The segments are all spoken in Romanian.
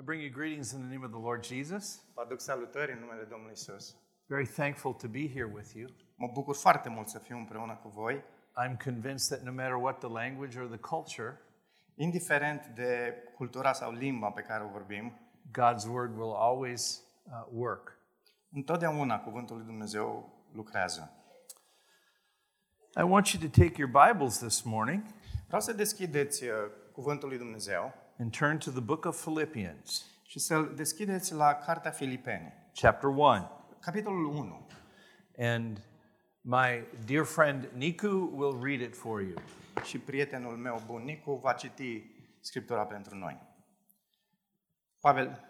I bring you greetings in the name of the Lord Jesus. Vă aduc salutări în numele Domnului Isus. Very thankful to be here with you. Mă bucur foarte mult să fiu împreună cu voi, I'm convinced that no matter what the language or the culture, indiferent de cultura sau limba pe care o vorbim, God's word will always uh, work. întotdeauna cuvântul lui Dumnezeu lucrează. I want you to take your Bibles this morning Vreau să deschideți uh, cuvântul lui Dumnezeu and turn to the book of Philippians, și să-l deschideți la Cartea Filipeni, chapter 1. capitolul 1. And my dear friend Niku will read it for you. Și prietenul meu bun, Nicu, va citi Scriptura pentru noi. Pavel,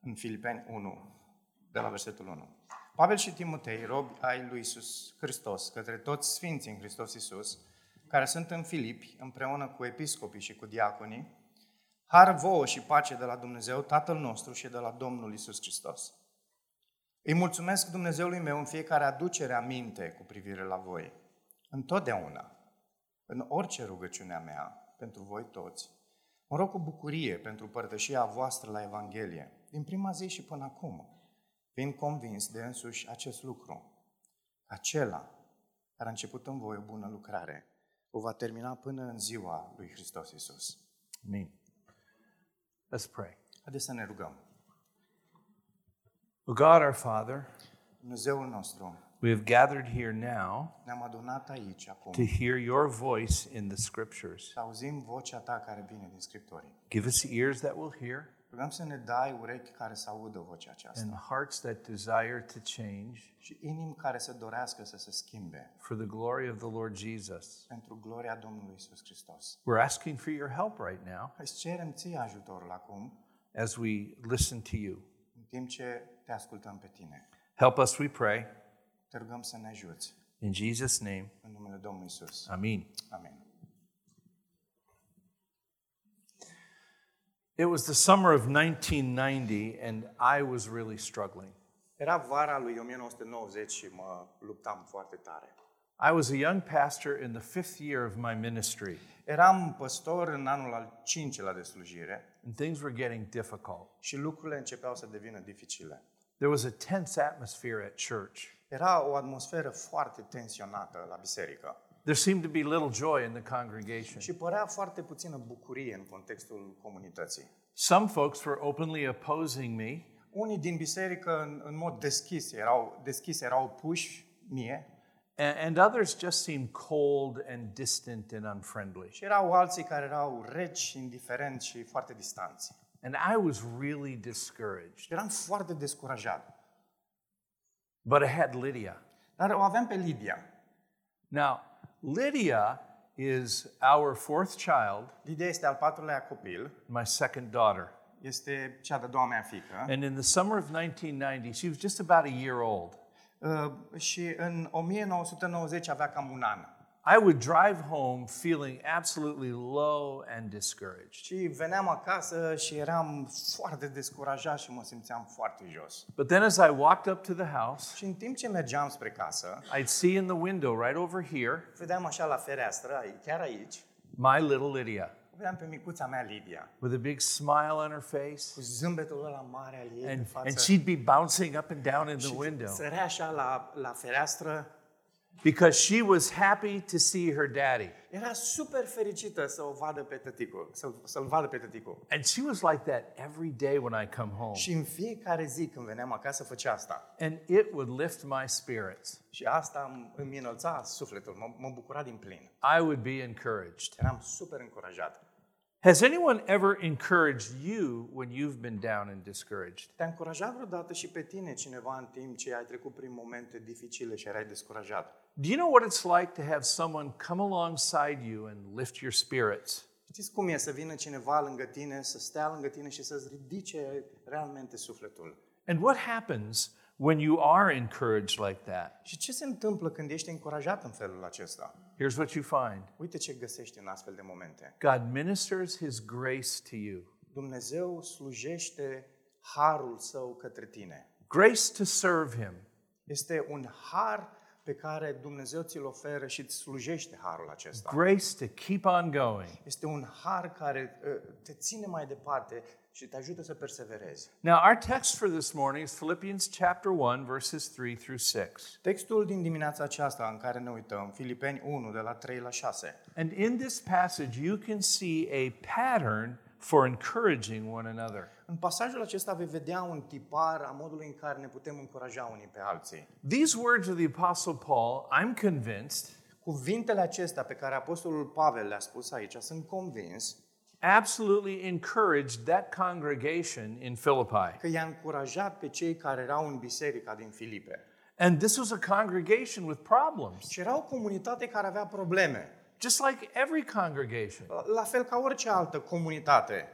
în Filipeni 1, de la versetul 1. Pavel și Timotei, robi ai lui Isus Hristos, către toți sfinții în Hristos Isus, care sunt în Filipi, împreună cu episcopii și cu diaconii, har vouă și pace de la Dumnezeu, Tatăl nostru și de la Domnul Isus Hristos. Îi mulțumesc Dumnezeului meu în fiecare aducere aminte cu privire la voi. Întotdeauna, în orice rugăciune a mea, pentru voi toți, mă rog cu bucurie pentru părtășia voastră la Evanghelie, din prima zi și până acum, fiind convins de însuși acest lucru. Acela care a început în voi o bună lucrare, o va termina până în ziua lui Hristos Iisus. Amen. Let's pray. Haideți să ne rugăm. O God our Father, Dumnezeul nostru, we have gathered here now ne-am adunat aici acum to hear your voice in the scriptures. să auzim vocea ta care vine din. Give us ears that will hear Rugăm să ne dai urechi care să audă vocea aceasta and hearts that desire to change și inimi care să dorească să se schimbe for the glory of the Lord Jesus. pentru gloria Domnului Isus Hristos. We're asking for your help right now Îți cerem ție ajutorul acum, as we listen to you. în timp ce te ascultăm pe tine. Help us, we pray. Te rugăm să ne ajuți. In Jesus' name, În numele Domnului Isus. Amen. Amin. It was the summer of 1990, and I was really struggling. Era vara lui 1990 și mă luptam foarte tare. I was a young pastor in the fifth year of my ministry, Eram păstor în anul al cincilea de slujire and things were getting difficult. și lucrurile începeau să devină dificile. There was a tense atmosphere at church. Era o atmosferă foarte tensionată la biserică There seemed to be little joy in the congregation. și părea foarte puțină bucurie în contextul comunității. Some folks were openly opposing me, Unii din biserică în, în mod deschis erau, deschis erau opuși mie and, and others just seemed cold and distant and unfriendly. și erau alții care erau reci, indiferenți și foarte distanți. And I was really discouraged. Și eram foarte descurajat. But I had Lydia. Dar o aveam pe Lidia. Now, Lydia is our fourth child, Lidia este al patrulea copil, my second daughter. este cea de-a doua mea fică And in the summer of 1990, she was just about a year old. uh, și în 1990 avea cam un an. I would drive home feeling absolutely low and discouraged. Și veneam acasă și eram foarte descurajat și mă simțeam foarte jos. But then as I walked up to the house, Și în timp ce mergeam spre casă, I'd see in the window right over here vedeam așa la fereastră, ai- chiar aici, my little Lydia vedeam pe micuța mea Lidia, with a big smile on her face. cu zâmbetul ăla mare al ei în And, față. and she'd be bouncing up and down in the și window sărea așa la, la fereastră. Because she was happy to see her daddy. Era super fericită să o vadă pe tăticul, să, să-l vadă pe tăticul. And she was like that every day when I come home. Și în fiecare zi când veneam acasă făcea asta. And it would lift my spirits. Și asta îmi- îmi înălța sufletul, mă, mă bucura din plin. I would be encouraged. Eram super încurajat. Has anyone ever encouraged you when you've been down and discouraged? Te-a încurajat vreodată și pe tine cineva în timp ce ai trecut prin momente dificile și erai descurajat? Do you know what it's like to have someone come alongside you and lift your spirits? Știți cum e să vină cineva lângă tine, să stea lângă tine și să-ți ridice realmente sufletul? And what happens when you are encouraged like that? Și ce se întâmplă când ești încurajat în felul acesta? Here's what you find Uite ce găsești în astfel de momente. God ministers his grace to you, Dumnezeu slujește harul său către tine. grace to serve him, Este un har pe care Dumnezeu ți-l oferă și îți slujește harul acesta. grace to keep on going. Este un har care uh, te ține mai departe și te ajută să perseverezi. Now, our text for this morning is Philippians chapter 1, verses 3 through 6. Textul din dimineața aceasta în care ne uităm, Filipeni 1, de la 3 la 6. And in this passage, you can see a pattern for encouraging one another. În pasajul acesta vei vedea un tipar a modului în care ne putem încuraja unii pe alții. These words of the Apostle Paul, I'm convinced, Cuvintele acestea pe care Apostolul Pavel le-a spus aici, sunt convins absolutely encouraged that congregation in Philippi. că i-a încurajat pe cei care erau în biserica din Filipe. And this was a congregation with problems, Și era o comunitate care avea probleme, just like every congregation, la fel ca orice altă comunitate,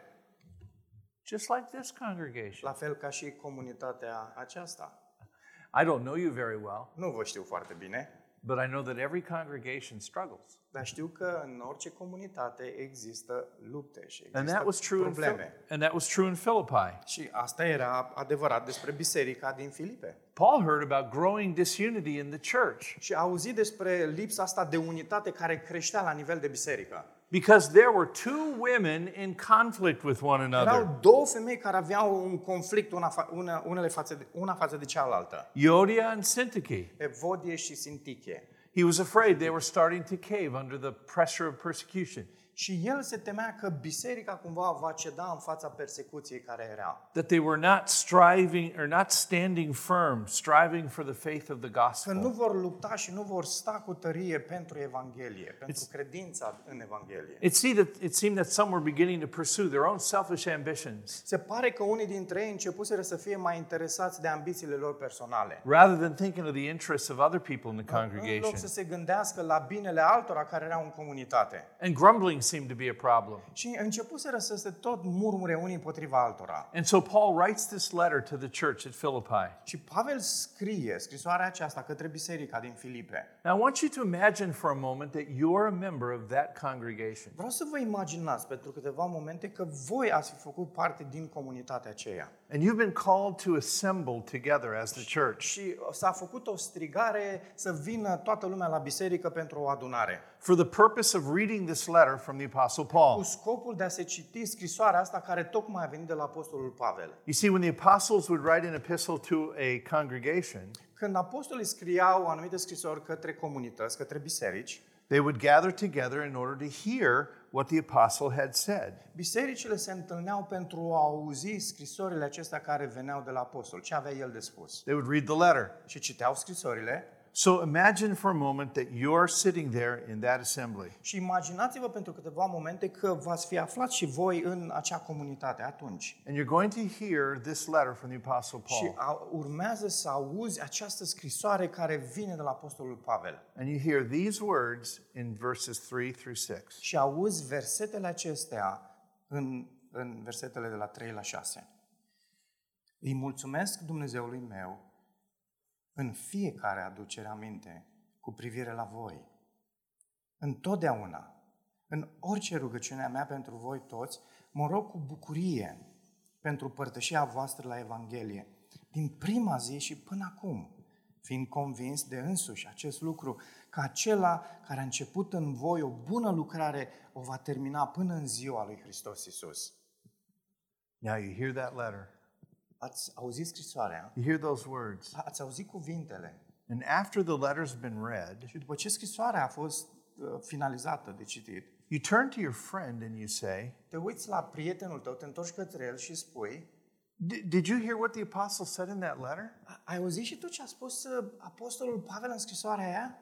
just like this congregation. la fel ca și comunitatea aceasta. I don't know you very well, Nu vă știu foarte bine, but I know that every congregation struggles. dar știu că în orice comunitate există lupte și And există that was true in Phil- probleme. and that was true in Philippi. Și asta era adevărat despre biserica din Filipe. Paul heard about growing disunity in the church Și a auzit despre lipsa asta de unitate care creștea la nivel de biserică. Because there were two women in conflict with one another. Erau două femei care aveau un conflict una, fa- una, unele față de, una față de cealaltă. Iodia and Syntyche. Evodie și Sintiche. He was afraid they were starting to cave under the pressure of persecution, Și el se temea că biserica cumva va ceda în fața persecuției care era. that they were not striving or not standing firm, striving for the faith of the Că nu gospel. vor lupta și nu vor sta cu tărie pentru Evanghelie, pentru credința în Evanghelie. It, see that, it seemed that some were beginning to pursue their own selfish ambitions Se pare că unii dintre ei începuseră să fie mai interesați de ambițiile lor personale. rather than thinking of the interests of other people in the În loc congregation. să se gândească la binele altora care erau în comunitate. And grumbling seemed to be a problem. Și începuseră să se tot murmure unii împotriva altora. And so Paul writes this letter to the church at Philippi. Și Pavel scrie scrisoarea aceasta către biserica din Filipe. Now, I want you to imagine for a moment that you're a member of that congregation. Vreau să vă imaginați pentru câteva momente că voi ați fi făcut parte din comunitatea aceea. And you've been called to assemble together as the church Și s-a făcut o strigare să vină toată lumea la biserică pentru o adunare. for the purpose of reading this letter from the Apostle Cu Paul. scopul de a se citi scrisoarea asta care tocmai a venit de la Apostolul Pavel. You see, when the apostles would write an epistle to a congregation, Când apostolii scriau anumite scrisori către comunități, către biserici, they would gather together in order to hear what the apostle had said. bisericile se întâlneau pentru a auzi scrisorile acestea care veneau de la apostol, ce avea el de spus. They would read the letter. Și citeau scrisorile So imagine for a moment that you're sitting there in that assembly. și imaginați-vă pentru câteva momente că v-ați fi aflat și voi în acea comunitate atunci. And you're going to hear this letter from the Apostle Și Paul. a, urmează să auzi această scrisoare care vine de la apostolul Pavel. And you hear these words in verses 3 through 6. Și auzi versetele acestea în, în versetele de la 3 la 6. Îi mulțumesc Dumnezeului meu în fiecare aducere aminte cu privire la voi. Întotdeauna, în orice rugăciune a mea pentru voi toți, mă rog cu bucurie pentru părtășia voastră la Evanghelie, din prima zi și până acum, fiind convins de însuși acest lucru, că acela care a început în voi o bună lucrare o va termina până în ziua lui Hristos Isus. Now you hear that letter. Ați auzit scrisoarea? You hear those words. Ați auzit cuvintele? And after the letter's been read, Și după ce scrisoarea a fost uh, finalizată de citit, you turn to your friend and you say, te uiți la prietenul tău, te întorci către el și spui, "D- Did you hear what the apostle said in that letter? "A- ai auzit și tu ce a spus uh, apostolul Pavel în scrisoarea aia?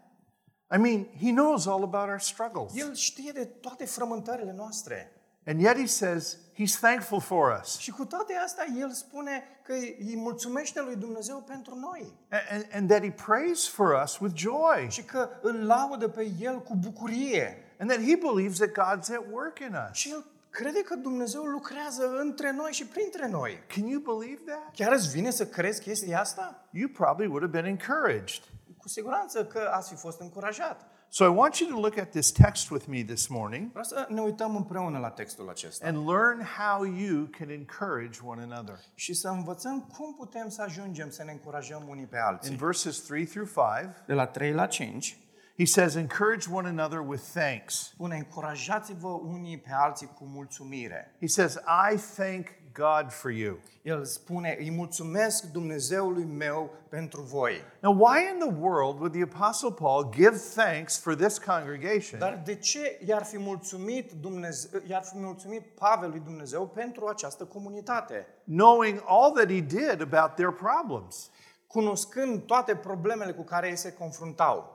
I mean, he knows all about our struggles. El știe de toate frământările noastre. And yet he says he's thankful for us. Și cu toate astea, el spune că îi mulțumește lui Dumnezeu pentru noi. And, and that he prays for us with joy. Și că îl laudă pe el cu bucurie. And that he believes that God's at work in us. Și el crede că Dumnezeu lucrează între noi și printre noi. Can you believe that? Chiar îți vine să crezi chestia asta? You probably would have been encouraged. Cu siguranță că ați fi fost încurajat. So I want you to look at this text with me this morning Vreau să ne uităm împreună la textul acesta and learn how you can encourage one another. și să învățăm cum putem să ajungem să ne încurajăm unii pe In alții. verses 3 through 5, De la 3 la 5, he says, Encourage one another with thanks. spune încurajați-vă unii pe alții cu mulțumire. He says, I thank God for you. El spune, îi mulțumesc Dumnezeului meu pentru voi. Now, why in the world would the Apostle Paul give thanks for this congregation Dar de ce i-ar fi mulțumit, Dumnezeu, i-ar fi mulțumit Pavel lui Dumnezeu pentru această comunitate? knowing all that he did about their problems? Cunoscând toate problemele cu care ei se confruntau.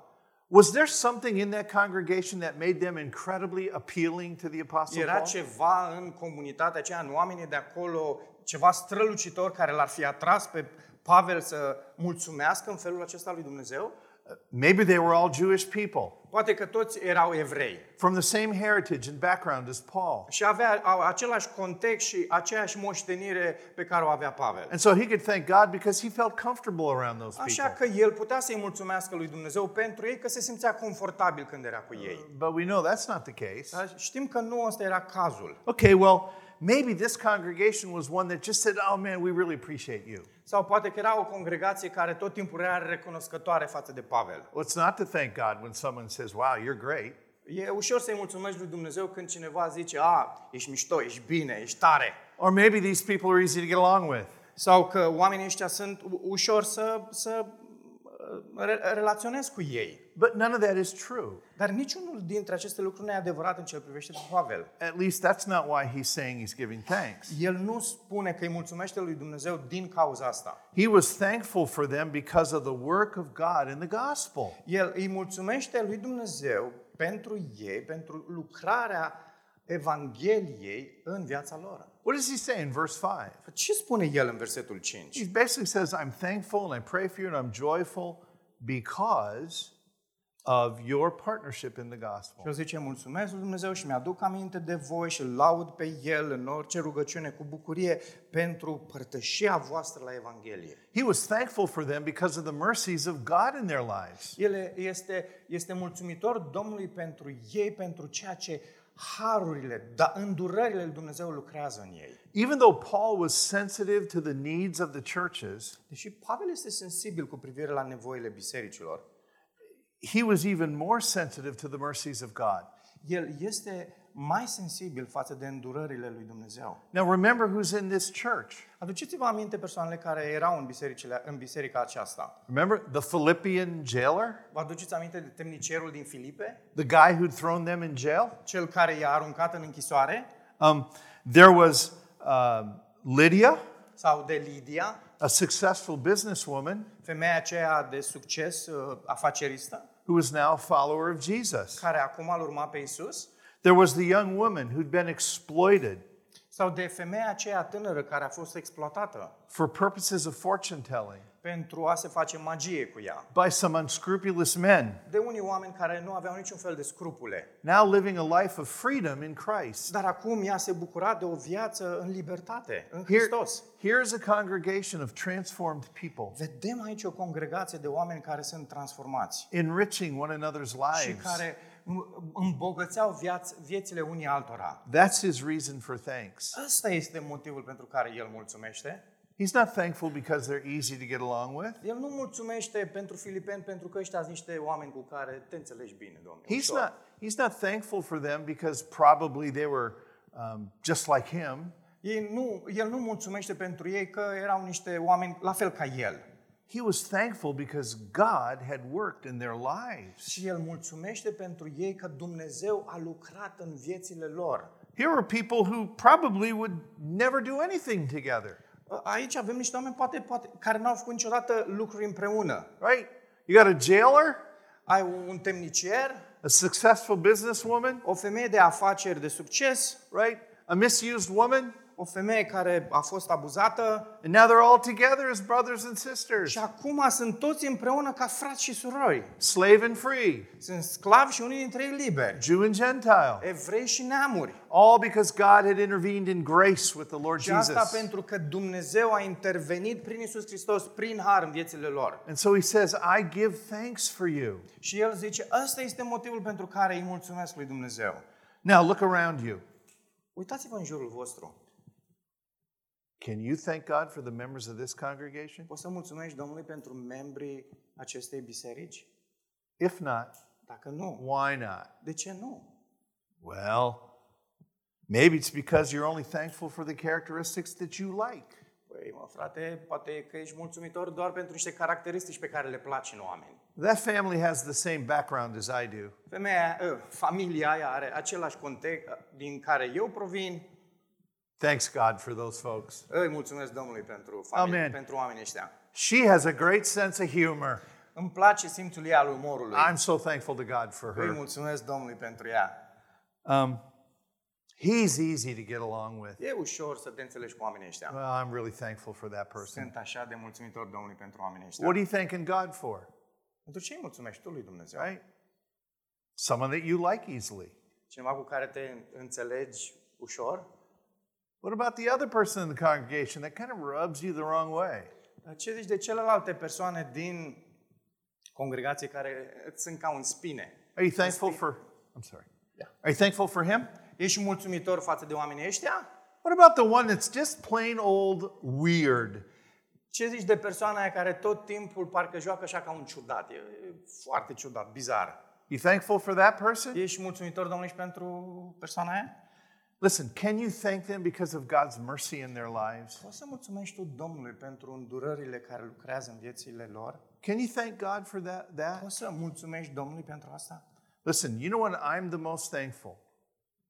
Was there something in that congregation that made them incredibly appealing to the Apostle Era Paul? ceva în comunitatea aceea, în oamenii de acolo, ceva strălucitor care l-ar fi atras pe Pavel să mulțumească în felul acesta lui Dumnezeu? Maybe they were all Jewish people Poate că toți erau evrei from the same heritage and background as Paul. și avea au același context și aceeași moștenire pe care o avea Pavel. And so he could thank God because he felt comfortable around those Așa people. că el putea să-i mulțumească lui Dumnezeu pentru ei că se simțea confortabil când era cu ei. But we know that's not the case. Dar știm că nu ăsta era cazul. Okay, well, maybe this congregation was one that just said, oh man, we really appreciate you. Sau poate că era o congregație care tot timpul era recunoscătoare față de Pavel. Well, it's not to thank God when someone says, wow, you're great. E ușor să-i mulțumești lui Dumnezeu când cineva zice, a, ești mișto, ești bine, ești tare. Or maybe these people are easy to get along with. Sau că oamenii ăștia sunt u- ușor să, să uh, re- relaționezi cu ei. But none of that is true. Dar niciunul dintre aceste lucruri nu e adevărat în ce îl privește pe Pavel. At least that's not why he's saying he's giving thanks. El nu spune că îi mulțumește lui Dumnezeu din cauza asta. He was thankful for them because of the work of God in the gospel. El îi mulțumește lui Dumnezeu pentru ei, pentru lucrarea Evangheliei în viața lor. What does he say in verse 5? Ce spune el în versetul 5? He basically says, I'm thankful and I pray for you and I'm joyful because of your partnership in the gospel. Și el zice, mulțumesc lui Dumnezeu și mi-aduc aminte de voi și îl laud pe El în orice rugăciune cu bucurie pentru părtășia voastră la Evanghelie. He was thankful for them because of the mercies of God in their lives. El este, este mulțumitor Domnului pentru ei, pentru ceea ce harurile, da, îndurările lui Dumnezeu lucrează în ei. Even though Paul was sensitive to the needs of the churches, Deși Pavel este sensibil cu privire la nevoile bisericilor, he was even more sensitive to the mercies of God. el este mai sensibil față de îndurările lui Dumnezeu. Now remember who's in this church. Aduceți-vă aminte persoanele care erau în, bisericile, în biserica aceasta. Remember the Philippian jailer? Vă aduceți aminte de temnicerul din Filipe? The guy who'd thrown them in jail? Cel care i-a aruncat în închisoare? Um, there was uh, Lydia, Sau de Lidia, a successful businesswoman femeia aceea de succes uh, afaceristă, who is now a follower of Jesus. care acum îl urma pe Isus? There was the young woman who'd been exploited Sau de femeia aceea tânără care a fost exploatată for purposes of fortune telling pentru a se face magie cu ea? by some unscrupulous men, De unii oameni care nu aveau niciun fel de scrupule. now living a life of freedom in Christ. Dar acum ea se bucura de o viață în libertate, în Here, Hristos. here's a congregation of transformed people, Vedem aici o congregație de oameni care sunt transformați enriching one another's și lives. care îm- îmbogățeau viaț, viețile unii altora. That's his reason for thanks. Ăsta este motivul pentru care el mulțumește. He's not thankful because they're easy to get along with. El nu mulțumește pentru filipeni pentru că ăștia sunt niște oameni cu care te înțelegi bine, domnule. He's ușor. not, he's not thankful for them because probably they were um, just like him. Ei nu, el nu mulțumește pentru ei că erau niște oameni la fel ca el. He was thankful because God had worked in their lives. Și el mulțumește pentru ei că Dumnezeu a lucrat în viețile lor. Here were people who probably would never do anything together, Aici avem niște oameni poate, poate, care n-au făcut niciodată lucruri împreună. right? You got a jailer, Ai un temnicier, a successful businesswoman, o femeie de afaceri de succes, right? A misused woman, o femeie care a fost abuzată and now they're all together as brothers and sisters, și acum sunt toți împreună ca frați și surori. slave and free, Sunt sclavi și unii dintre ei liberi, Jew and Gentile, evrei și neamuri. all because God had intervened in grace with the Lord Și asta Jesus. pentru că Dumnezeu a intervenit prin Isus Hristos, prin har în viețile lor. And so he says, I give thanks for you. Și el zice, ăsta este motivul pentru care îi mulțumesc lui Dumnezeu. Now look around you. Uitați-vă în jurul vostru. Can you thank God for the members of this congregation? Poți să mulțumești Domnului pentru membrii acestei biserici? If not, Dacă nu, why not? de ce nu? Well, Maybe it's because you're only thankful for the characteristics that you like. Păi, mă, frate, poate că ești mulțumitor doar pentru niște caracteristici pe care le placi în oameni. That family has the same background as I do. Femeia, ă, familia aia are același context din care eu provin. Thanks God for those folks. Îi mulțumesc Domnului pentru, familie, Amen. pentru oamenii ăștia. She has a great sense of humor. Îmi place simțul ei al umorului. I'm so thankful to God for Îi her. mulțumesc Domnului pentru ea. Um, he's easy to get along with. E ușor să te înțelegi cu oamenii ăștia. Well, I'm really thankful for that person. Sunt așa de mulțumitor Domnului pentru oamenii ăștia. What are you thanking God for? Pentru ce îi mulțumești tu lui Dumnezeu? Right? Someone that you like easily. Cineva cu care te înțelegi ușor? What about the other person in the congregation that kind of rubs you the wrong way? Dar ce zici de celelalte persoane din congregație care îți sunt ca un spine? Are you thankful for? I'm sorry. Yeah. Are you thankful for him? Ești mulțumitor față de oamenii ăștia? What about the one that's just plain old weird? Ce zici de persoana aia care tot timpul parcă joacă așa ca un ciudat? E e foarte ciudat, bizar. You thankful for that person? Ești mulțumitor, Domnului, și pentru persoana aia? Listen, can you thank them because of God's mercy in their lives? Poți să mulțumești tu Domnului pentru îndurările care lucrează în viețile lor? Can you thank God for that? that? Poți să mulțumești Domnului pentru asta? Listen, you know when I'm the most thankful?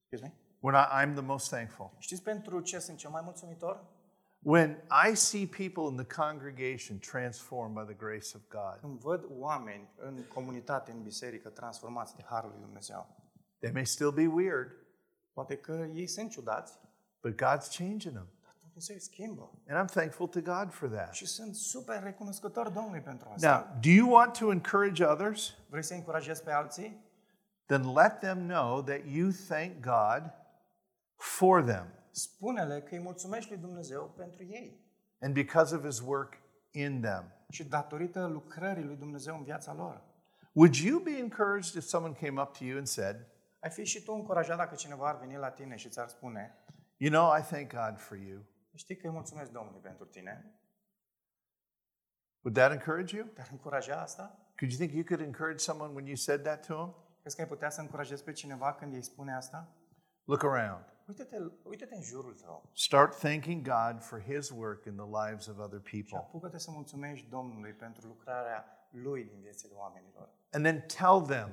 Excuse me? When I, I'm the most thankful? Știți pentru ce sunt cel mai mulțumitor? When I see people in the congregation transformed by the grace of God. Când văd oameni în comunitate, în biserică, transformați de Harul lui Dumnezeu. They may still be weird, Poate că ei sunt ciudați, but God's changing them. dar Dumnezeu îi schimbă. And I'm thankful to God for that. Și sunt super recunoscător Domnului pentru asta. Now, do you want to encourage others? Vrei să încurajezi pe alții? Then let them know that you thank God for them Spune-le că îi mulțumești lui Dumnezeu pentru ei. and because of his work in them. Și datorită lucrării lui Dumnezeu în viața lor. Would you be encouraged if someone came up to you and said, Ai fi și tu încurajat dacă cineva ar veni la tine și ți-ar spune You know, I thank God for you? Știi că îi mulțumesc Domnului pentru tine. Would that encourage you? Te-ar încuraja asta? Could you think you could encourage someone when you said that to them? Crezi că ai putea să încurajezi pe cineva când îi spune asta? Look around. Uite-te, uite-te în jurul tău Start thanking God for his work in the lives of other și people. apucă-te să mulțumești Domnului pentru lucrarea Lui din viețile oamenilor. And then tell them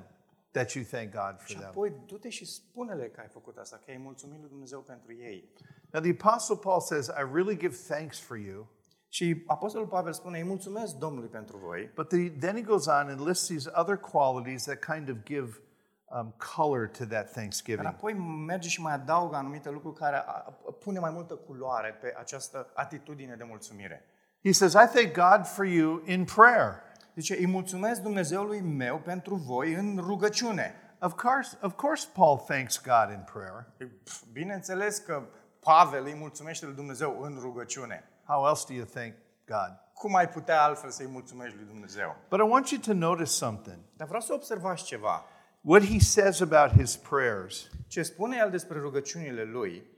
that you thank God for Și them. apoi du-te și spune-le că ai făcut asta, că ai mulțumit lui Dumnezeu pentru ei. Now, the Apostle Paul says, I really give thanks for you. Și Apostolul Pavel spune, îi mulțumesc Domnului pentru voi, But the, then he goes on and lists these other qualities that kind of give um, color to that dar thanksgiving. apoi merge și mai adaugă anumite lucruri care a- a- pune mai multă culoare pe această atitudine de mulțumire. He says, I thank God for you in prayer. Zice, îi mulțumesc Dumnezeului meu pentru voi în rugăciune. Of course, of course, Paul thanks God in prayer. Pf, Bineînțeles că Pavel îi mulțumește lui Dumnezeu în rugăciune. How else do you thank God? Cum ai putea altfel să-i mulțumești lui Dumnezeu? But I want you to notice something. Dar vreau să observați ceva. What he says about his prayers. Ce spune el despre rugăciunile lui,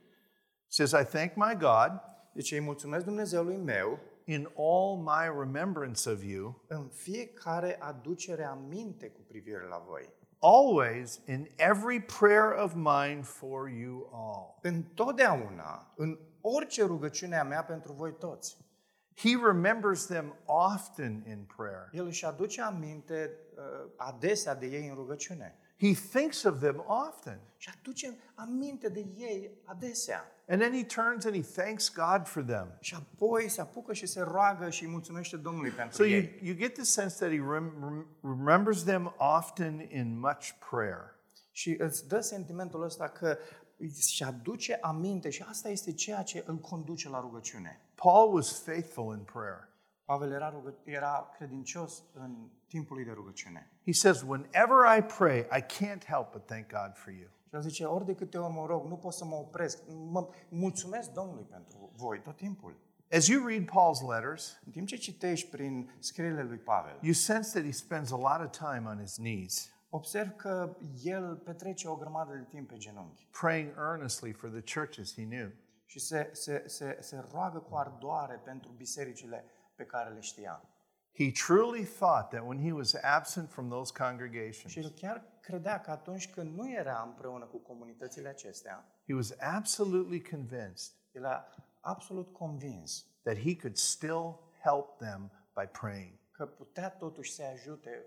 He says, I thank my God deci îi mulțumesc Dumnezeului meu in all my remembrance of you, în fiecare aducere aminte cu privire la voi. always in every prayer of mine for you all. Întotdeauna, în orice rugăciune a mea pentru voi toți. He remembers them often in prayer. El își aduce aminte uh, adesea de ei în rugăciune. He thinks of them often. Și aduce aminte de ei adesea. And then he turns and he thanks God for them. Și apoi se apucă și se roagă și îi mulțumește Domnului pentru So you, ei. you get the sense that he rem- rem- remembers them often in much prayer. Și îți dă sentimentul ăsta că își aduce aminte și asta este ceea ce îl conduce la rugăciune. Paul was faithful in prayer. Pavel era, rugă, era credincios în timpul lui de rugăciune. He says, Whenever I pray, I can't help but thank God for you. Și el zice, ori de câte ori mă rog, nu pot să mă opresc. Mă mulțumesc Domnului pentru voi tot timpul. As you read Paul's letters, În timp ce citești prin scrierile lui Pavel, you sense that he spends a lot of time on his knees, observ că el petrece o grămadă de timp pe genunchi praying earnestly for the churches he knew. și se, se, se, se roagă cu ardoare pentru bisericile pe care le știa. He truly thought that when he was absent from those congregations, Și el chiar credea că atunci când nu era împreună cu comunitățile acestea, he was absolutely convinced el absolut convins that he could still help them by praying. că putea totuși să ajute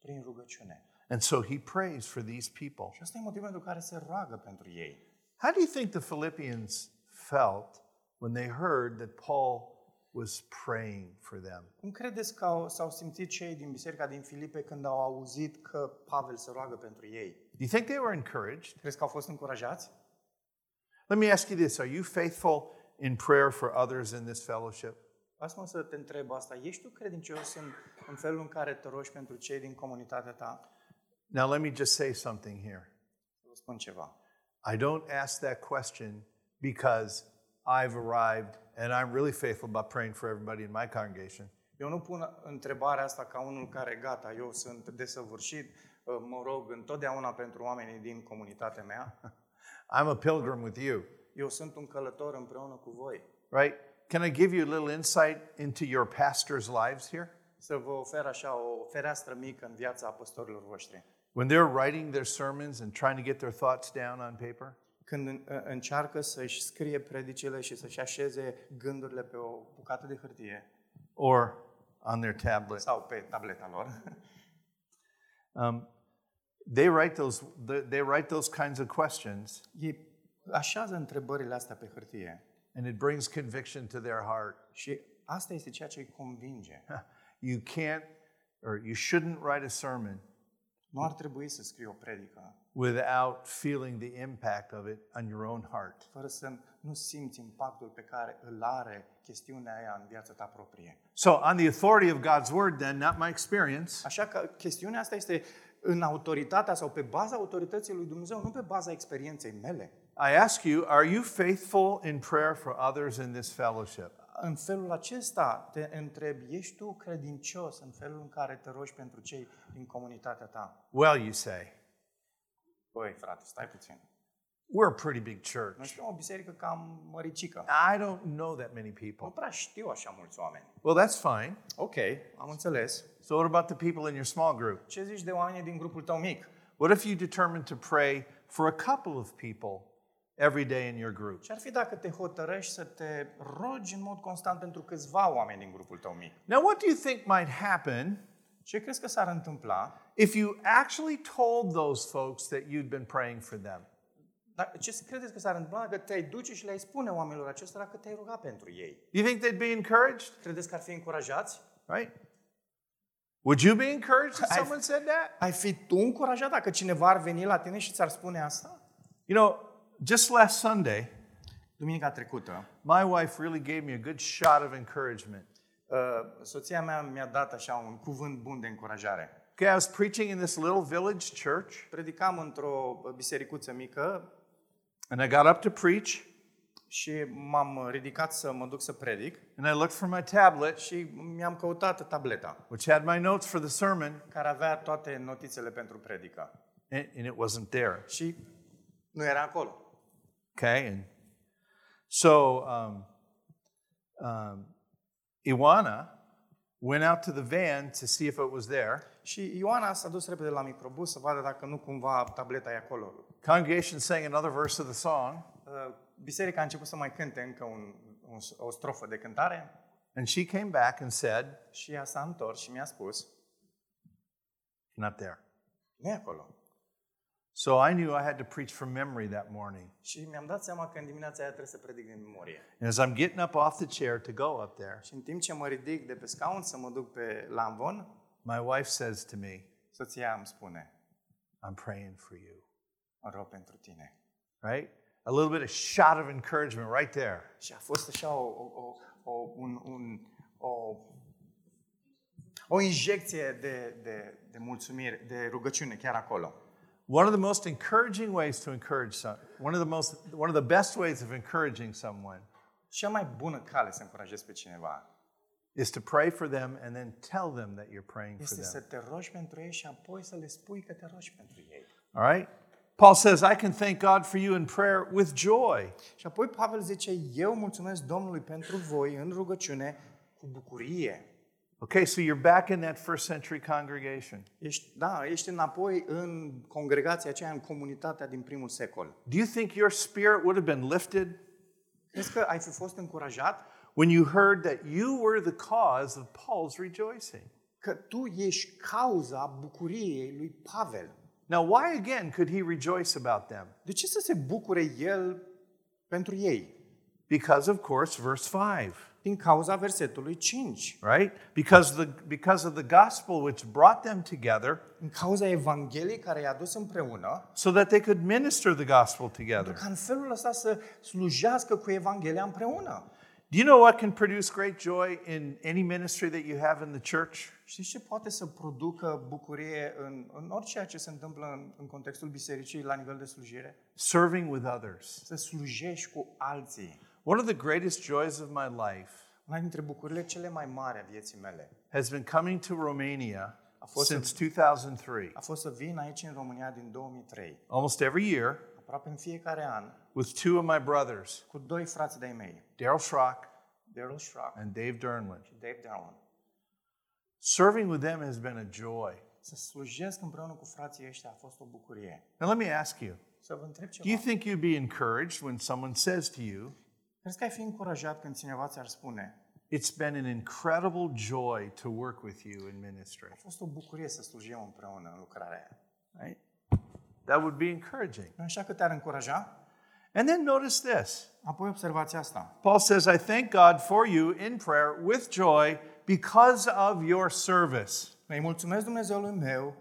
prin rugăciune. And so he prays for these people. Și asta e motivul pentru care se roagă pentru ei. How do you think the Philippians felt when they heard that Paul was praying for them? Cum credeți că au, s-au simțit cei din biserica din Filipe când au auzit că Pavel se roagă pentru ei? Do you think they were encouraged? Crezi că au fost încurajați? Let me ask you this Are you faithful in prayer for others in this fellowship? Asta să te întreb asta. Ești tu credincios în, în felul în care te rogi pentru cei din comunitatea ta? Now, let me just say something here. Să vă spun ceva. I don't ask that question because I've arrived and I'm really faithful about praying for everybody in my congregation. Eu nu pun întrebarea asta ca unul care, gata, eu sunt desăvârșit, uh, mă rog întotdeauna pentru oamenii din comunitatea mea. I'm a pilgrim with you, Eu sunt un călător împreună cu voi. right? Can I give you a little insight into your pastors' lives here? Să vă ofer așa o fereastră mică în viața apostolilor voștri. When they're writing their sermons and trying to get their thoughts down on paper, Când în- uh, încearcă să-și scrie predicile și să-și așeze gândurile pe o bucată de hârtie or on their tablet, sau pe tableta lor, um, they write those. They write those kinds of questions, ei așează întrebările astea pe hârtie and it brings conviction to their heart. și asta este ceea ce îi convinge. You can't, or you shouldn't write a sermon Nu ar trebui să scrii o predică without feeling the impact of it on your own heart. fără să nu simți impactul pe care îl are chestiunea aia în viața ta proprie. So, on the authority of God's word, then, not my experience, Așa că chestiunea asta este în autoritatea sau pe baza autorității lui Dumnezeu, nu pe baza experienței mele. I ask you, are you faithful in prayer for others in this fellowship? În felul acesta te întreb, ești tu credincios în felul în care te rogi pentru cei din comunitatea ta? Well, you say, Băi, frate, stai puțin. we're a pretty big Noi church. suntem o biserică cam măricică. I don't know that many Nu people. prea știu așa mulți oameni. Well, that's fine. Ok, am înțeles. So, what about the people in your small group? Ce zici de oamenii din grupul tău mic? What if you determine to pray for a couple of people every day in your group? Ce ar fi dacă te hotărăști să te rogi în mod constant pentru câțiva oameni din grupul tău mic? Now, what do you think might happen Ce crezi că s-ar întâmpla if you actually told those folks that you'd been praying for them? Dar ce credeți că s-ar întâmpla dacă te-ai duce și le-ai spune oamenilor acestora că te-ai rugat pentru ei? You think they'd be encouraged? Credeți că ar fi încurajați? Right? Would you be encouraged if I've- someone said that? Ai fi tu încurajat dacă cineva ar veni la tine și ți-ar spune asta? You know, just last Sunday, Duminica trecută, my wife really gave me a good shot of encouragement. uh, soția mea mi-a dat așa un cuvânt bun de încurajare. Okay, I was preaching in this little village church, Predicam într-o bisericuță mică and I got up to preach, și m-am ridicat să mă duc să predic and I looked for my tablet, și mi-am căutat tableta which had my notes for the sermon, care avea toate notițele pentru predică. and, and it wasn't there. Și nu era acolo. Okay, and so um, um, Iwana went out to the van to see if it was there. Și Ioana s-a dus repede la microbus să vadă dacă nu cumva tableta e acolo. Congregation sang another verse of the song, Uh, Biserica a început să mai cânte încă un, un, o strofă de cântare and she came back and said, și ea s-a întors și mi-a spus, "Not there." nu e acolo. So I knew I had to preach from memory that morning. Și mi-am dat seama că în dimineața aia trebuie să predic din memorie. And as I'm getting up off the chair to go up there, Și în timp ce mă ridic de pe scaun să mă duc pe la amvon, my wife says to me, soția îmi spune, "I'm praying for you." mă rog pentru tine. Right? A little bit of shot of encouragement right there. Și a fost așa o, o, o, o, un, un, o, o injecție de, de, de mulțumire, de rugăciune chiar acolo. One of the most encouraging ways to encourage some, one of the most, one of the best ways of encouraging someone Cea mai bună cale să încurajezi pe cineva is to pray for them and then tell them that you're praying for este să them. te rogi pentru ei și apoi să le spui că te rogi pentru ei. All right? Paul says, I can thank God for you in prayer with joy. Și apoi Pavel zice, eu mulțumesc Domnului pentru voi în rugăciune cu bucurie. Okay, so you're back in that first century congregation. Ești, da, ești înapoi în congregația aceea, în comunitatea din primul secol. Do you think your spirit would have been lifted Crezi că ai fi fost încurajat when you heard that you were the cause of Paul's rejoicing? că tu ești cauza bucuriei lui Pavel? Now, why again could he rejoice about them? De ce să se bucure el pentru ei? Because, of course, verse 5, Din cauza versetului 5. right? Because, the, because of the gospel which brought them together În cauza Evangheliei care i-a dus împreună, so that they could minister the gospel together. ca în felul ăsta să slujească cu Evanghelia împreună. Do you know what can produce great joy in any ministry that you have in the church? Știți ce poate să producă bucurie în, în orice ce se întâmplă în, în contextul bisericii la nivel de slujire? Serving with others. Să slujești cu alții. One of the greatest joys of my life Una dintre bucurile cele mai mari a vieții mele has been coming to Romania A fost since 2003. a fost să vin aici în România din 2003, Almost every year aproape în fiecare an, with two of my brothers, cu doi frați de-ai mei, Daryl Schrock Daryl Schrock and Dave Dernland. și Dave Darwin. Serving with them has been a joy. Să slujesc împreună cu frații ăștia a fost o bucurie. Now, let me ask you Să vă întreb do you ceva. think you'd be encouraged when someone says to you, Crezi că ai fi încurajat când cineva ți-ar spune It's been an incredible joy to work with you in ministry? a fost o bucurie să slujim împreună în lucrarea aia. Right? That would be encouraging. Nu așa că te-ar încuraja? And then notice this Apoi observați asta. Paul says, I thank God for you in prayer with joy because of your service. Îi mulțumesc Dumnezeului meu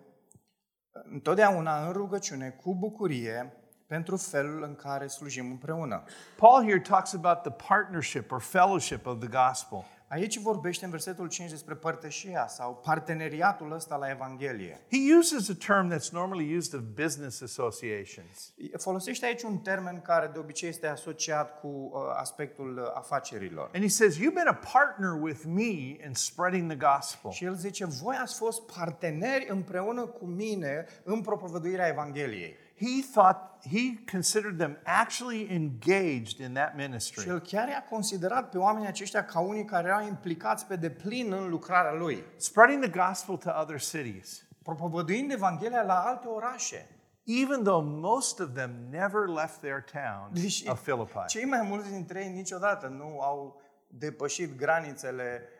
întotdeauna în rugăciune, cu bucurie, pentru felul în care slujim împreună. Paul here talks about the partnership or fellowship of the gospel. Aici vorbește în versetul 5 despre părtășia sau parteneriatul ăsta la Evanghelie. He uses a term that's normally used of business associations. Folosește aici un termen care de obicei este asociat cu uh, aspectul uh, afacerilor. And he says, You've been a partner with me in spreading the gospel. Și el zice, voi ați fost parteneri împreună cu mine în propovăduirea Evangheliei. He thought, he considered them actually engaged in that Și ministry. el chiar i-a considerat pe oamenii aceștia ca unii care erau implicați pe deplin în lucrarea lui, Spreading the gospel to other cities, propovăduind Evanghelia la alte orașe. even though most of them never left their town Deși of Philippi. cei mai mulți dintre ei niciodată nu au depășit granițele uh,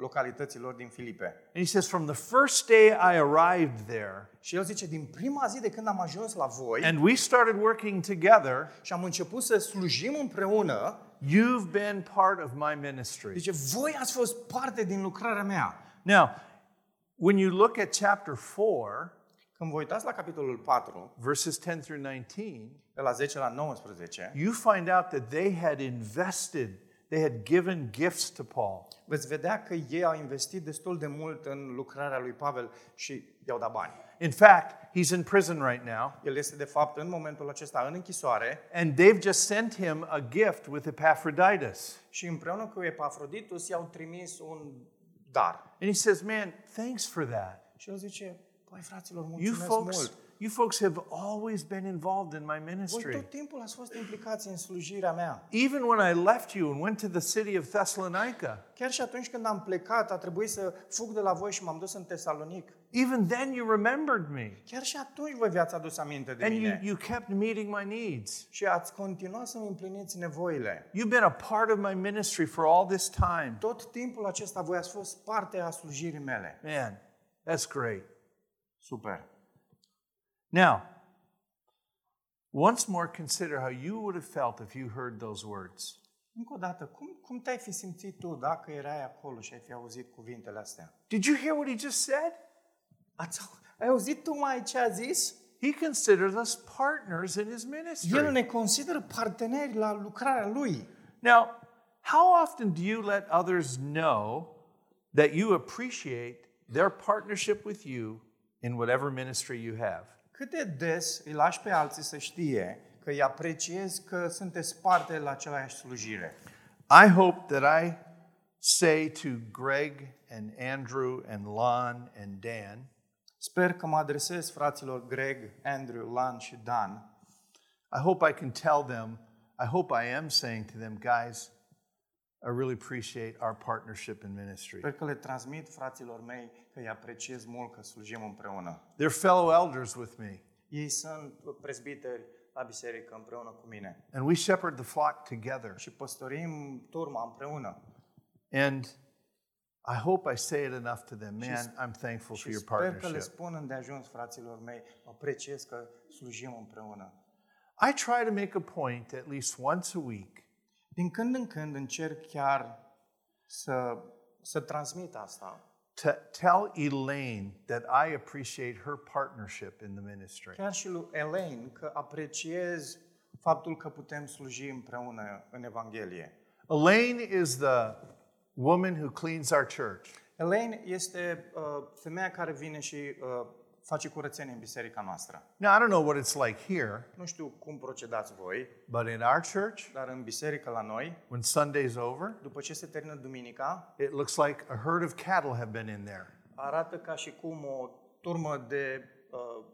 localităților din Filipe. And he says, From the first day I arrived there, Și el zice, din prima zi de când am ajuns la voi and we started working together, și am început să slujim împreună, you've been part of my ministry. zice, voi ați fost parte din lucrarea mea. Now, when you look at chapter 4, Când vă uitați la capitolul 4, verses 10 through 19, de la 10 la 19, you find out that they had invested, they had given gifts to Paul. veți vedea că ei au investit destul de mult în lucrarea lui Pavel și i-au dat bani. In fact, he's in prison right now, El este, de fapt, în momentul acesta în închisoare and they've just sent him a gift with Epaphroditus. și împreună cu Epafroditus i-au trimis un dar. And he says, Man, thanks for that. Și el zice, păi fraților, You mulțumesc folks, mult. you folks have always been involved in my Voi ministry. tot timpul ați fost implicați în slujirea mea. Even when I left you and went to the city of Thessalonica, Chiar și atunci când am plecat, a trebuit să fug de la voi și m-am dus în Tesalonic. even then you remembered me. Chiar și atunci voi vi-ați adus aminte de And you, mine. you kept meeting my needs. Și ați continuat să-mi împliniți nevoile. You've been a part of my ministry for all this time. Tot timpul acesta voi ați fost parte a slujirii mele. Man, that's great. Super. Now, once more consider how you would have felt if you heard those words. Încă o dată, cum, cum te-ai fi simțit tu dacă erai acolo și ai fi auzit cuvintele astea? Did you hear what he just said? Ați, ai auzit tu mai ce a zis? He considers us partners in his ministry. El ne consideră parteneri la lucrarea lui. Now, how often do you let others know that you appreciate their partnership with you in whatever ministry you have? Cât de des îi lași pe alții să știe că îi apreciezi că sunteți parte la același slujire? I hope that I say to Greg and Andrew and Lon and Dan, Sper că mă adresez fraților Greg, Andrew, Lan și Dan. I hope I can tell them, I hope I am saying to them, guys, I really appreciate our partnership in ministry. Sper că le transmit fraților mei că îi apreciez mult că slujim împreună. They're fellow elders with me, Ei sunt prezbiteri la biserică împreună cu mine and we shepherd the flock together. și păstorim turma împreună. And I hope I say it enough to them. Man, I'm thankful for Și your sper că le partnership. spun îndeajuns fraților mei, apreciez că slujim împreună. I try to make a point at least once a week Din când în când încerc chiar să, să transmit asta. to tell Elaine that I appreciate her partnership in the ministry. Chiar și lui Elaine că apreciez faptul că putem sluji împreună în Evanghelie. Elaine is the woman who cleans our church. Elaine este uh, femeia care vine și uh, face curățenie în biserica noastră. Now, I don't know what it's like here, Nu știu cum procedați voi, but in our church, dar în biserică la noi, when Sunday's over, după ce se termină duminica, it looks like a herd of cattle have been in there. arată ca și cum o turmă de, uh,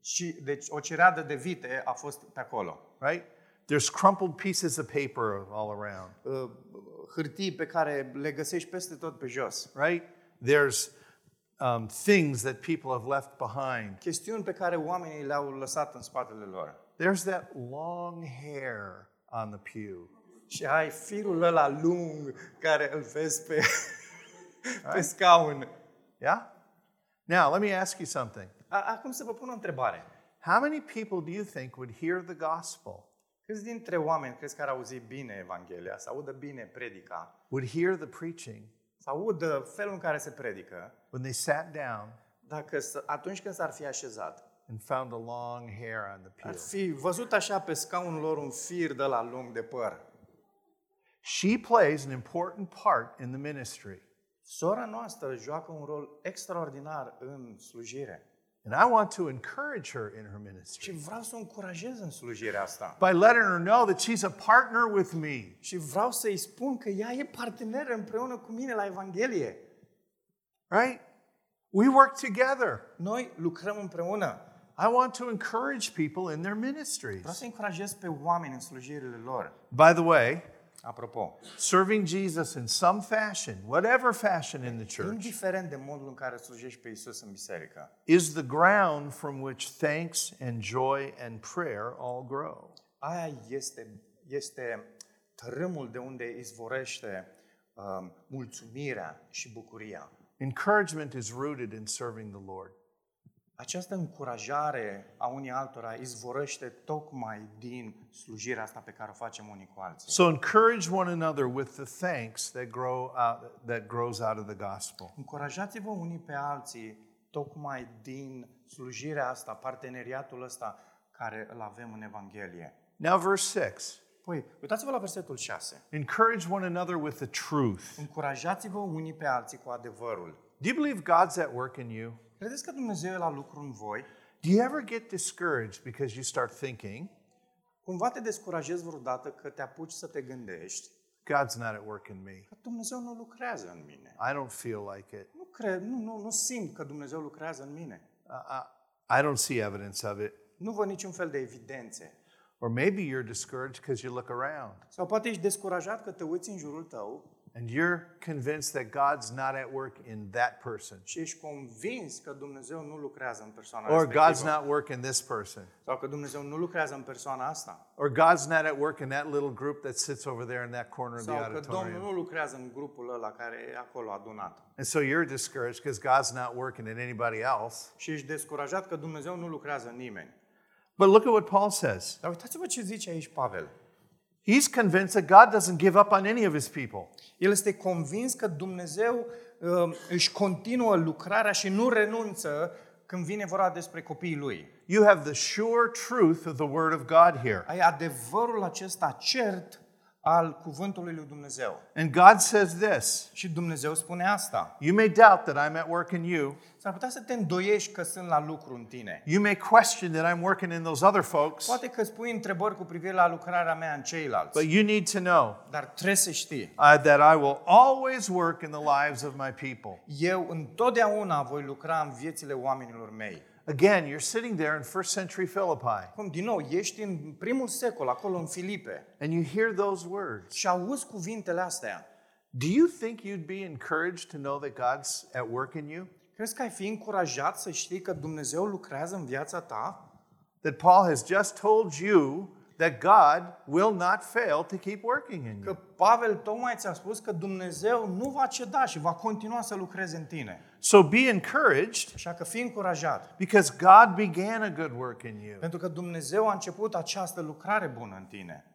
ci, deci o cireadă de vite a fost pe acolo. right? There's crumpled pieces of paper all around, Uh, hârtii pe care le găsești peste tot pe jos. right? There's um, things that people have left behind. Chestiuni pe care oamenii le-au lăsat în spatele lor. There's that long hair on the pew. Și ai firul ăla lung care îl vezi pe, pe scaun. Yeah? Now, let me ask you something. A- Acum să vă pun o întrebare. How many people do you think would hear the gospel, Câți dintre oameni crezi că ar auzi bine Evanghelia, să audă bine predica, would hear the preaching să audă felul în care se predică, when they sat down dacă s- atunci când s-ar fi așezat, and found a long hair on the ar pew? fi văzut așa pe scaunul lor un fir de la lung de păr. She plays an important part in the ministry. Sora noastră joacă un rol extraordinar în slujire. And I want to encourage her in her Și ministry vreau să o încurajez în slujirea asta. by letting her know that she's a partner with me. Și vreau să-i spun că ea e parteneră împreună cu mine la Evanghelie. Right? We work together. Noi lucrăm împreună. I want to encourage people in their ministries. Vreau să încurajez pe oameni în slujirile lor. By the way, Apropo, serving Jesus in some fashion, whatever fashion in the church, indiferent de modul în care slujești pe Isus în biserică, is the ground from which thanks and joy and prayer all grow. aia este, este tărâmul de unde izvorește um, mulțumirea și bucuria. Encouragement is rooted in serving the Lord. Această încurajare a unii altora izvorăște tocmai din slujirea asta pe care o facem unii cu alții. So encourage one another with the thanks that grow out, that grows out of the gospel. Încurajați-vă unii pe alții tocmai din slujirea asta, parteneriatul ăsta care îl avem în Evanghelie. Now verse 6. Păi, uitați-vă la versetul 6. Encourage one another with the truth. Încurajați-vă unii pe alții cu adevărul. Do you believe God's at work in you? Credeți că Dumnezeu e la lucru în voi? Do you ever get discouraged because you start thinking Cumva te descurajezi vreodată că te apuci să te gândești God's not at work in me? că Dumnezeu nu lucrează în mine. I don't feel like it. Nu cred, nu, nu, nu simt că Dumnezeu lucrează în mine. I, I, I don't see evidence of it. Nu văd niciun fel de evidențe. Or maybe you're discouraged because you look around Sau poate ești descurajat că te uiți în jurul tău and you're convinced that God's not at work in that person. și ești convins că Dumnezeu nu lucrează în persoana Or God's respectivă. not working this person. Sau că Dumnezeu nu lucrează în persoana asta. Or God's not at work in that little group that sits over there in that corner of the Sau că Domnul auditorium. nu lucrează în grupul ăla care e acolo adunat. And so you're discouraged because God's not working in anybody else. Și ești descurajat că Dumnezeu nu lucrează în nimeni. But look at what Paul says. Dar uitați-vă ce zice aici Pavel. He's convinced that God doesn't give up on any of his people. El este convins că Dumnezeu uh, își continuă lucrarea și nu renunță când vine vorba despre copiii lui. You have the sure truth of the Word of God here. Ai adevărul acesta cert al cuvântului lui Dumnezeu. And God says this Și Dumnezeu spune asta. You may doubt that I'm at work in you. S-ar putea să te îndoiești că sunt la lucru în tine. You may question that I'm working in those other folks. Poate că îți pui întrebări cu privire la lucrarea mea în ceilalți. But you need to know Dar trebuie să știi. uh, that I will always work in the lives of my people. Eu întotdeauna voi lucra în viețile oamenilor mei. Again, you're sitting there in first century Philippi Cum, din nou, ești în primul secol, acolo în Filipe, and you hear those words. și auzi cuvintele astea. Do you think you'd be encouraged to know that God's at work in you? Crezi că ai fi încurajat să știi că Dumnezeu lucrează în viața ta? That Paul has just told you that God will not fail to keep working in Că you. Pavel tocmai ți-a spus că Dumnezeu nu va ceda și va continua să lucreze în tine. So be encouraged Așa că fii încurajat. because God began a good work in you. Pentru că Dumnezeu a început această lucrare bună în tine.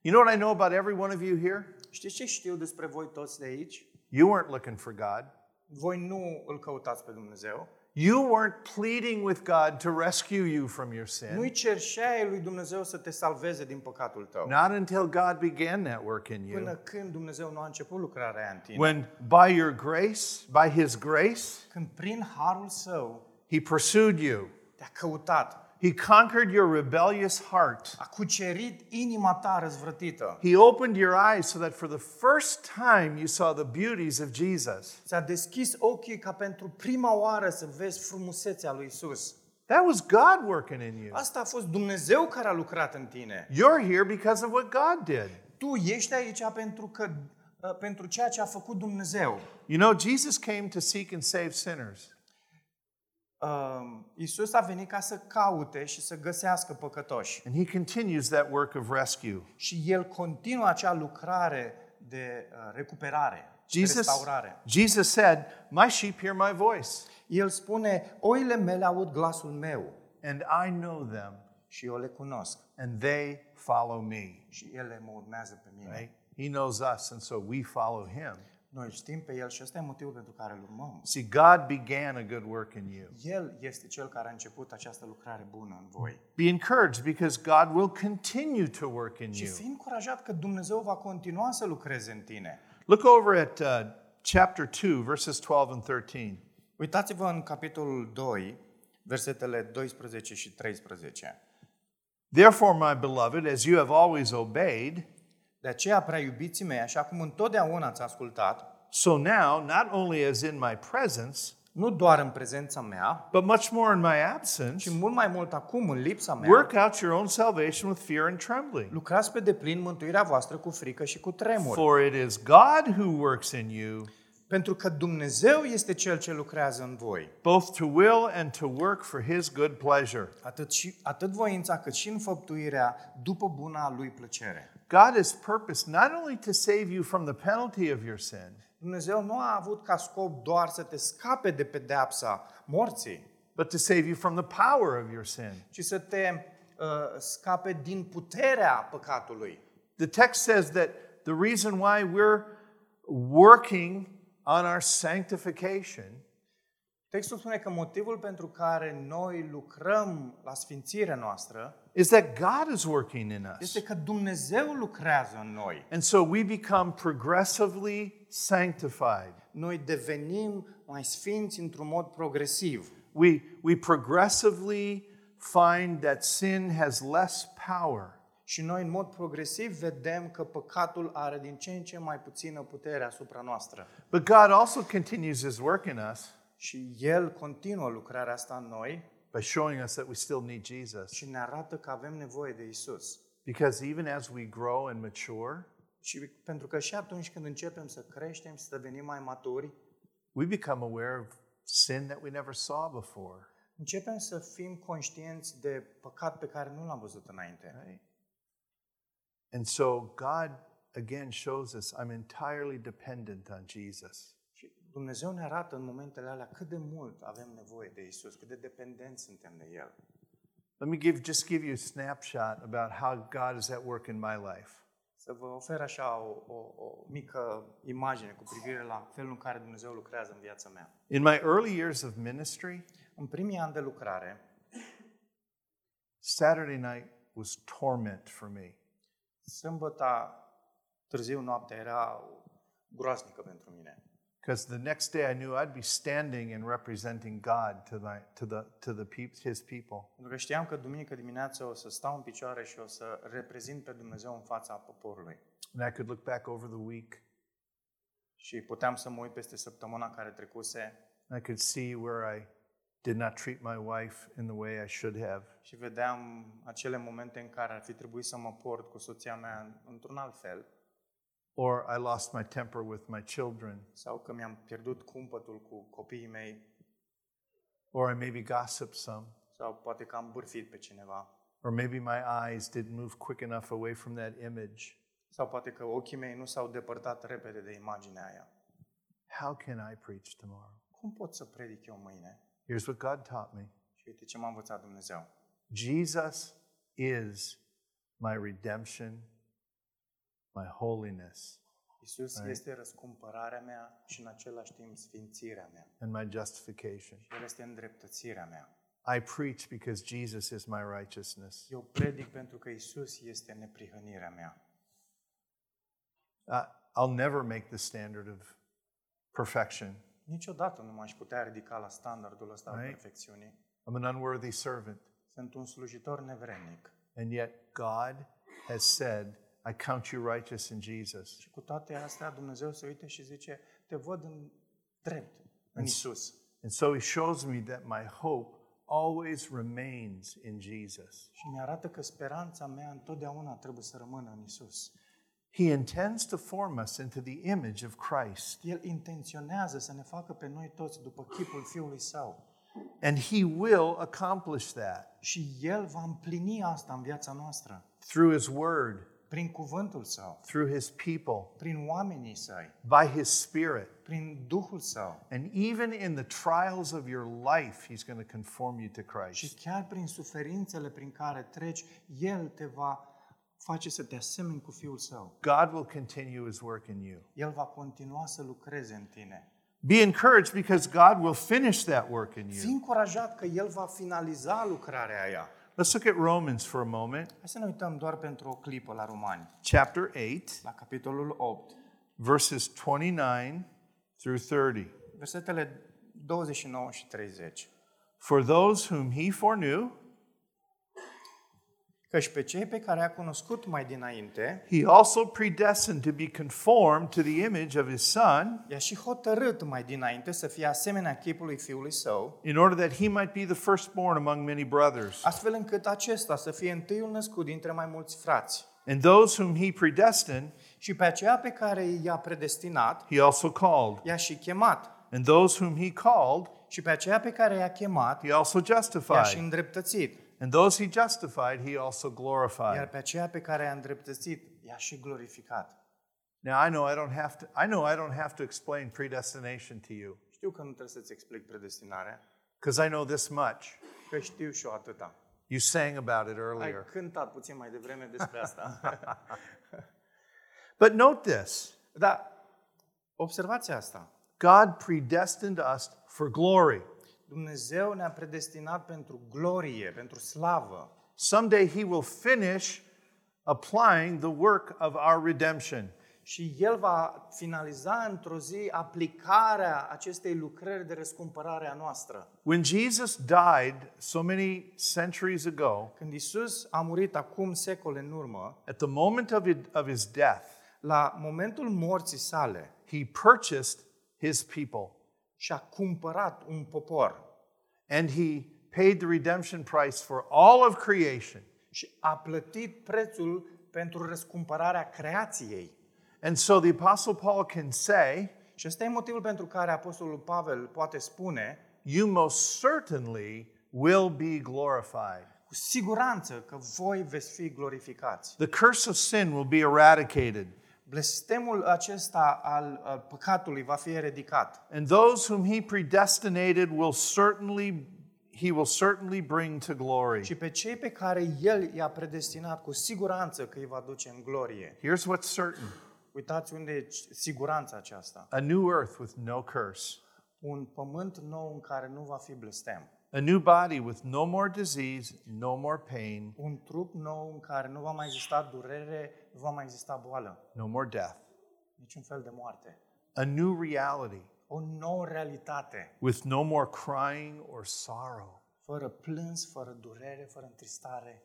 You know what I know about every one of you here? Știți ce știu despre voi toți de aici? You weren't looking for God. Voi nu îl căutați pe Dumnezeu. You weren't pleading with God to rescue you from your Nu-i sin. cerșeai lui Dumnezeu să te salveze din păcatul tău. Not until God began that work in Până you. când Dumnezeu nu a început lucrarea aia în tine. When by your grace, by his grace, Când prin harul său he pursued you. te-a căutat, He conquered your rebellious heart. a cucerit inima ta răzvrătită, He opened your eyes so that for the first time you saw the beauties of Jesus. ți-a deschis ochii ca pentru prima oară să vezi frumusețea lui Isus. That was God working in you. Asta a fost Dumnezeu care a lucrat în tine. You're here because of what God did. Tu ești aici pentru că uh, pentru ceea ce a făcut Dumnezeu. You know, Jesus came to seek and save sinners. Uh, Isus a venit ca să caute și să găsească păcătoși. And he continues that work of rescue. Și El continuă acea lucrare de uh, recuperare, de Jesus, restaurare. Jesus said, My sheep hear my voice, El spune, oile mele aud glasul meu and I know them, și eu le cunosc and they follow me. și ele mă urmează pe mine. Right? He knows us, and so we follow him. Noi îl știm pe El și ăsta e motivul pentru care îl urmăm. See, God began a good work in you. El este Cel care a început această lucrare bună în voi. Be encouraged because God will continue to work in Și you. fii încurajat că Dumnezeu va continua să lucreze în tine. Look over at uh, chapter 2, verses 12 and 13. Uitați-vă în capitolul 2, versetele 12 și 13. Therefore, my beloved, as you have always obeyed, De aceea, prea iubiții mei, așa cum întotdeauna ați ascultat, so now, not only as in my presence, nu doar în prezența mea, but much more in my absence, ci mult mai mult acum în lipsa mea, work out your own salvation with fear and trembling. lucrați pe deplin mântuirea voastră cu frică și cu tremur. For it is God who works in you, Pentru că Dumnezeu este Cel ce lucrează în voi. both to will and to work for his good pleasure. Atât, și, atât voința cât și înfăptuirea după buna Lui plăcere. God has purposed not only to save you from the penalty of your sin, Dumnezeu nu a avut ca scop doar să te scape de pedeapsa morții, but to save you from the power of your sin. ci să te uh, scape din puterea păcatului. The text says that the reason why we're working on our sanctification Textul spune că motivul pentru care noi lucrăm la sfințirea noastră is that God is working in us. este că Dumnezeu lucrează în noi. And so we become progressively sanctified. Noi devenim mai sfinți într-un mod progresiv. We, we progressively find that sin has less power. Și noi, în mod progresiv, vedem că păcatul are din ce în ce mai puțină putere asupra noastră. But God also continues his work in us Și El continuă lucrarea asta în noi by showing us that we still need Jesus. și ne arată că avem nevoie de Isus. Because even as we grow and mature, Și pentru că și atunci când începem să creștem și să devenim mai maturi, we become aware of sin that we never saw before. începem să fim conștienți de păcat pe care nu l-am văzut înainte. Right? And so God again shows us I'm entirely dependent on Jesus. Și Dumnezeu ne arată în momentele alea cât de mult avem nevoie de Isus, cât de dependenți suntem de El. Let me give just give you a snapshot about how God is at work in my life. Să vă ofer așa o, o, o mică imagine cu privire la felul în care Dumnezeu lucrează în viața mea. In my early years of ministry, În primii ani de lucrare, Saturday night was torment for me. sâmbăta târziu noaptea era groaznică pentru mine. Because the next day I knew I'd be standing and representing God to, my, to, the, to the peop, His people. Pentru că știam că duminică dimineață o să stau în picioare și o să reprezint pe Dumnezeu în fața poporului. And I could look back over the week Și puteam să mă uit peste săptămâna care trecuse and I could see where I did not treat my wife in the way I should have. și vedeam acele momente în care ar fi trebuit să mă port cu soția mea într-un alt fel, Or I lost my temper with my children. sau că mi-am pierdut cumpătul cu copiii mei, Or I maybe gossiped some. sau poate că am bârfit pe cineva, Or maybe my eyes didn't move quick enough away from that image. sau poate că ochii mei nu s-au depărtat repede de imaginea aia. How can I preach tomorrow? Cum pot să predic eu mâine? Here's what God taught me Și uite ce m-a învățat Dumnezeu. Jesus is my redemption, my holiness, Isus Right. este răscumpărarea mea și în același timp sfințirea mea. and my justification. El este îndreptățirea mea. I preach because Jesus is my righteousness. Eu predic pentru că Isus este neprihănirea mea. I- I'll never make the standard of perfection. Niciodată nu m-aș putea ridica la standardul ăsta al Right. perfecțiunii. I'm an unworthy servant. Sunt un slujitor nevrednic. And yet, God has said, I count you righteous in Jesus. Și cu toate astea, Dumnezeu se uite și zice, te văd în drept, în Isus. And so He shows me that my hope always remains in Jesus. Și mi arată că speranța mea întotdeauna trebuie să rămână în Isus. He intends to form us into the image of Christ, El intenționează să ne facă pe noi toți după chipul Fiului Său. and He will accomplish that Și El va împlini asta în viața noastră. through His Word, Prin cuvântul Său, through His people, prin oamenii Săi, by His Spirit. prin Duhul Său And even in the trials of your life, He's going to conform you to și Christ. chiar prin suferințele prin care treci, El te va face să te asemeni cu Fiul Său. God will continue His work in you. El va continua să lucreze în tine. Be encouraged because God will finish that work in Fii you. încurajat că El va finaliza lucrarea aia. Let's look at Romans for a moment, Hai să ne uităm doar pentru o clipă la Romani, chapter 8, la capitolul 8, verses 29 through 30. versetele 29 și 30. For those whom He foreknew, Căci pe cei pe care a cunoscut mai dinainte, He also predestined to be conformed to the image of His Son, i-a și hotărât mai dinainte să fie asemenea chipului Fiului Său, in order that He might be the firstborn among many brothers. astfel încât acesta să fie întâiul născut dintre mai mulți frați. And those whom He predestined, Și pe aceea pe care i-a predestinat, He also called. i-a și chemat. And those whom He called, Și pe aceea pe care i-a chemat, He also i-a și justified. îndreptățit. And those He justified, He also Iar glorified. pe aceea pe care i-a îndreptățit, i-a și glorificat. Now I know I don't have to I know I don't have to explain predestination to you Știu că nu trebuie să-ți explic predestinarea, because I know this much. că știu și eu atâta. You sang about it Ai earlier. cântat puțin mai devreme despre asta. But note this. Dar observați asta. God predestined us for glory. Dumnezeu ne-a predestinat pentru glorie, pentru slavă. Someday he will finish applying the work of our redemption. Și El va finaliza într-o zi aplicarea acestei lucrări de răscumpărare a noastră. When Jesus died so many centuries ago, Când Isus a murit acum secole în urmă, at the moment of, it, of his death, la momentul morții sale, he purchased his people și-a cumpărat un popor and he paid the redemption price for all of creation. și a plătit prețul pentru răscumpărarea creației. And so the Apostle Paul can say, Și ăsta e motivul pentru care Apostolul Pavel poate spune You most certainly will be glorified. cu siguranță că voi veți fi glorificați. The curse of sin will be eradicated, Blestemul acesta al uh, păcatului va fi eradicat. and those whom he predestinated will certainly he will certainly bring to glory. Și pe cei pe care El i-a predestinat, cu siguranță că îi va duce în glorie. Here's what's certain: Uitați unde e siguranța aceasta. a new earth with no curse, Un pământ nou în care nu va fi blestem. a new body with no more disease, no more pain, Un trup nou în care nu va mai exista durere, nu va mai exista boală, no more death, niciun fel de moarte. a new reality. O nouă realitate, with no more crying or sorrow, fără plâns, fără durere, fără întristare.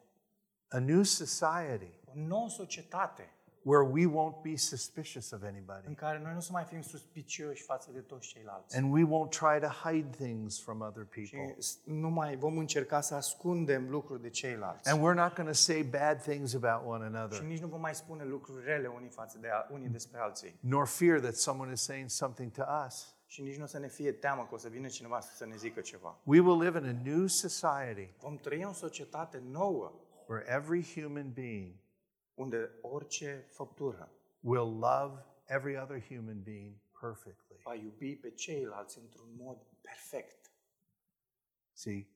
a new society. O nouă societate where we won't be suspicious of anybody. în care noi nu să mai fim suspicioși față de toți ceilalți. And we won't try to hide things from other Și people. nu mai vom încerca să ascundem lucruri de ceilalți. And we're not going to say bad things about one Și another, nici nu vom mai spune lucruri rele unii față de a, unii despre alții. nor fear that someone is saying something to us. Și nici nu o să ne fie teamă că o să vină cineva să ne zică ceva. We will live in a new society Vom trăi în societate nouă, where every human being unde orice făptură will love every other human being perfectly. va iubi pe ceilalți într-un mod perfect. See,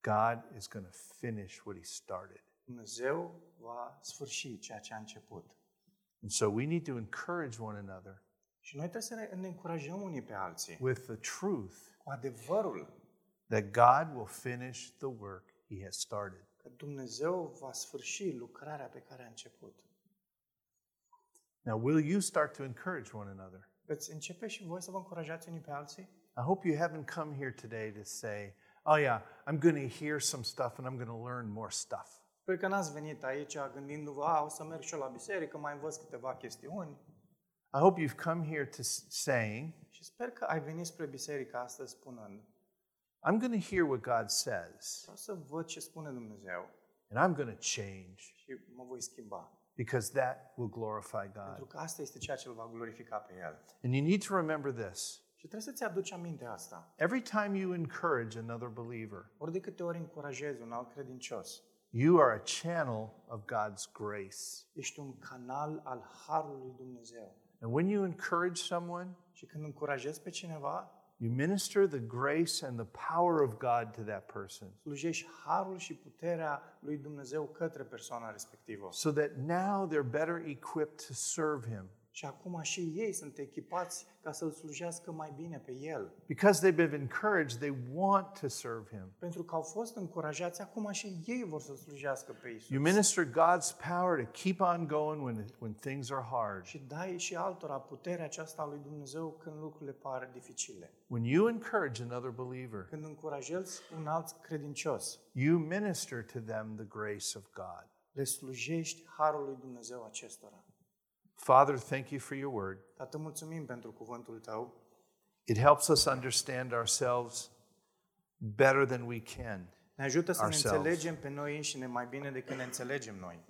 God is going to finish what He started. Dumnezeu va sfârși ceea ce a început. And so we need to encourage one another Și noi trebuie să ne, ne încurajăm unii pe alții with the truth cu adevărul that God will finish the work He has started. Că Dumnezeu va sfârși lucrarea pe care a început. Now, will you start to encourage one another? Veți începe și voi să vă încurajați unii pe alții? I hope you haven't come here today to say, oh, yeah, I'm going to hear some stuff and I'm going to learn more stuff. Sper că n-ați venit aici gândindu-vă, a, o să merg și eu la biserică, mai învăț câteva chestiuni. I hope you've come here to s- saying, Și sper că ai venit spre biserică astăzi spunând, I'm going to hear what God says vreau să văd ce spune Dumnezeu and I'm going to change și mă voi schimba. because that will glorify Pentru God. că asta este ceea ce îl va glorifica pe El. And you need to remember this Și trebuie să-ți aduci aminte asta. every time you encourage another believer, Ori de câte ori încurajezi un alt credincios, you are a channel of God's grace. ești un canal al Harului lui Dumnezeu. And when you encourage someone, Și când încurajezi pe cineva, you minister the grace and the power of God to that person slujești harul și puterea lui Dumnezeu către persoana respectivă. so that now they're better equipped to serve Him. Și acum și ei sunt echipați ca să-L slujească mai bine pe El. Because they've been encouraged, they want to serve Him. Pentru că au fost încurajați, acum și ei vor să slujească pe Isus. You minister God's power to keep on going when, when things are hard. Și dai și altora puterea aceasta a lui Dumnezeu când lucrurile par dificile. When you encourage another believer, Când încurajezi un alt credincios, you minister to them the grace of God. le slujești harul lui Dumnezeu acestora. Father, thank you for your word. Tată, mulțumim pentru cuvântul tău. It helps us understand ourselves better than we can. Ne ajută să ne Ourselves. înțelegem pe noi înșine mai bine decât ne înțelegem noi.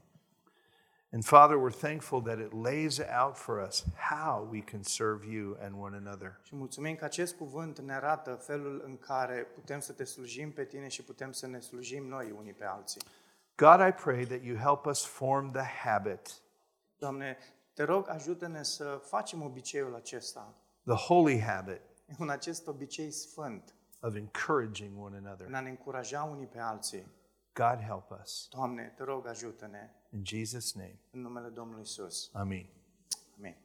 And Father, we're thankful that it lays out for us how we can serve you and one another. Și mulțumim că acest cuvânt ne arată felul în care putem să te slujim pe tine și putem să ne slujim noi unii pe alții. God, I pray that you help us form the habit, Doamne, te rog, ajută-ne să facem obiceiul acesta, the holy habit un acest obicei sfânt, of encouraging one another. în a ne încuraja unii pe alții. God, help us. Doamne, te rog, ajută-ne In Jesus' name, în numele Domnului Isus. Amen. Amin.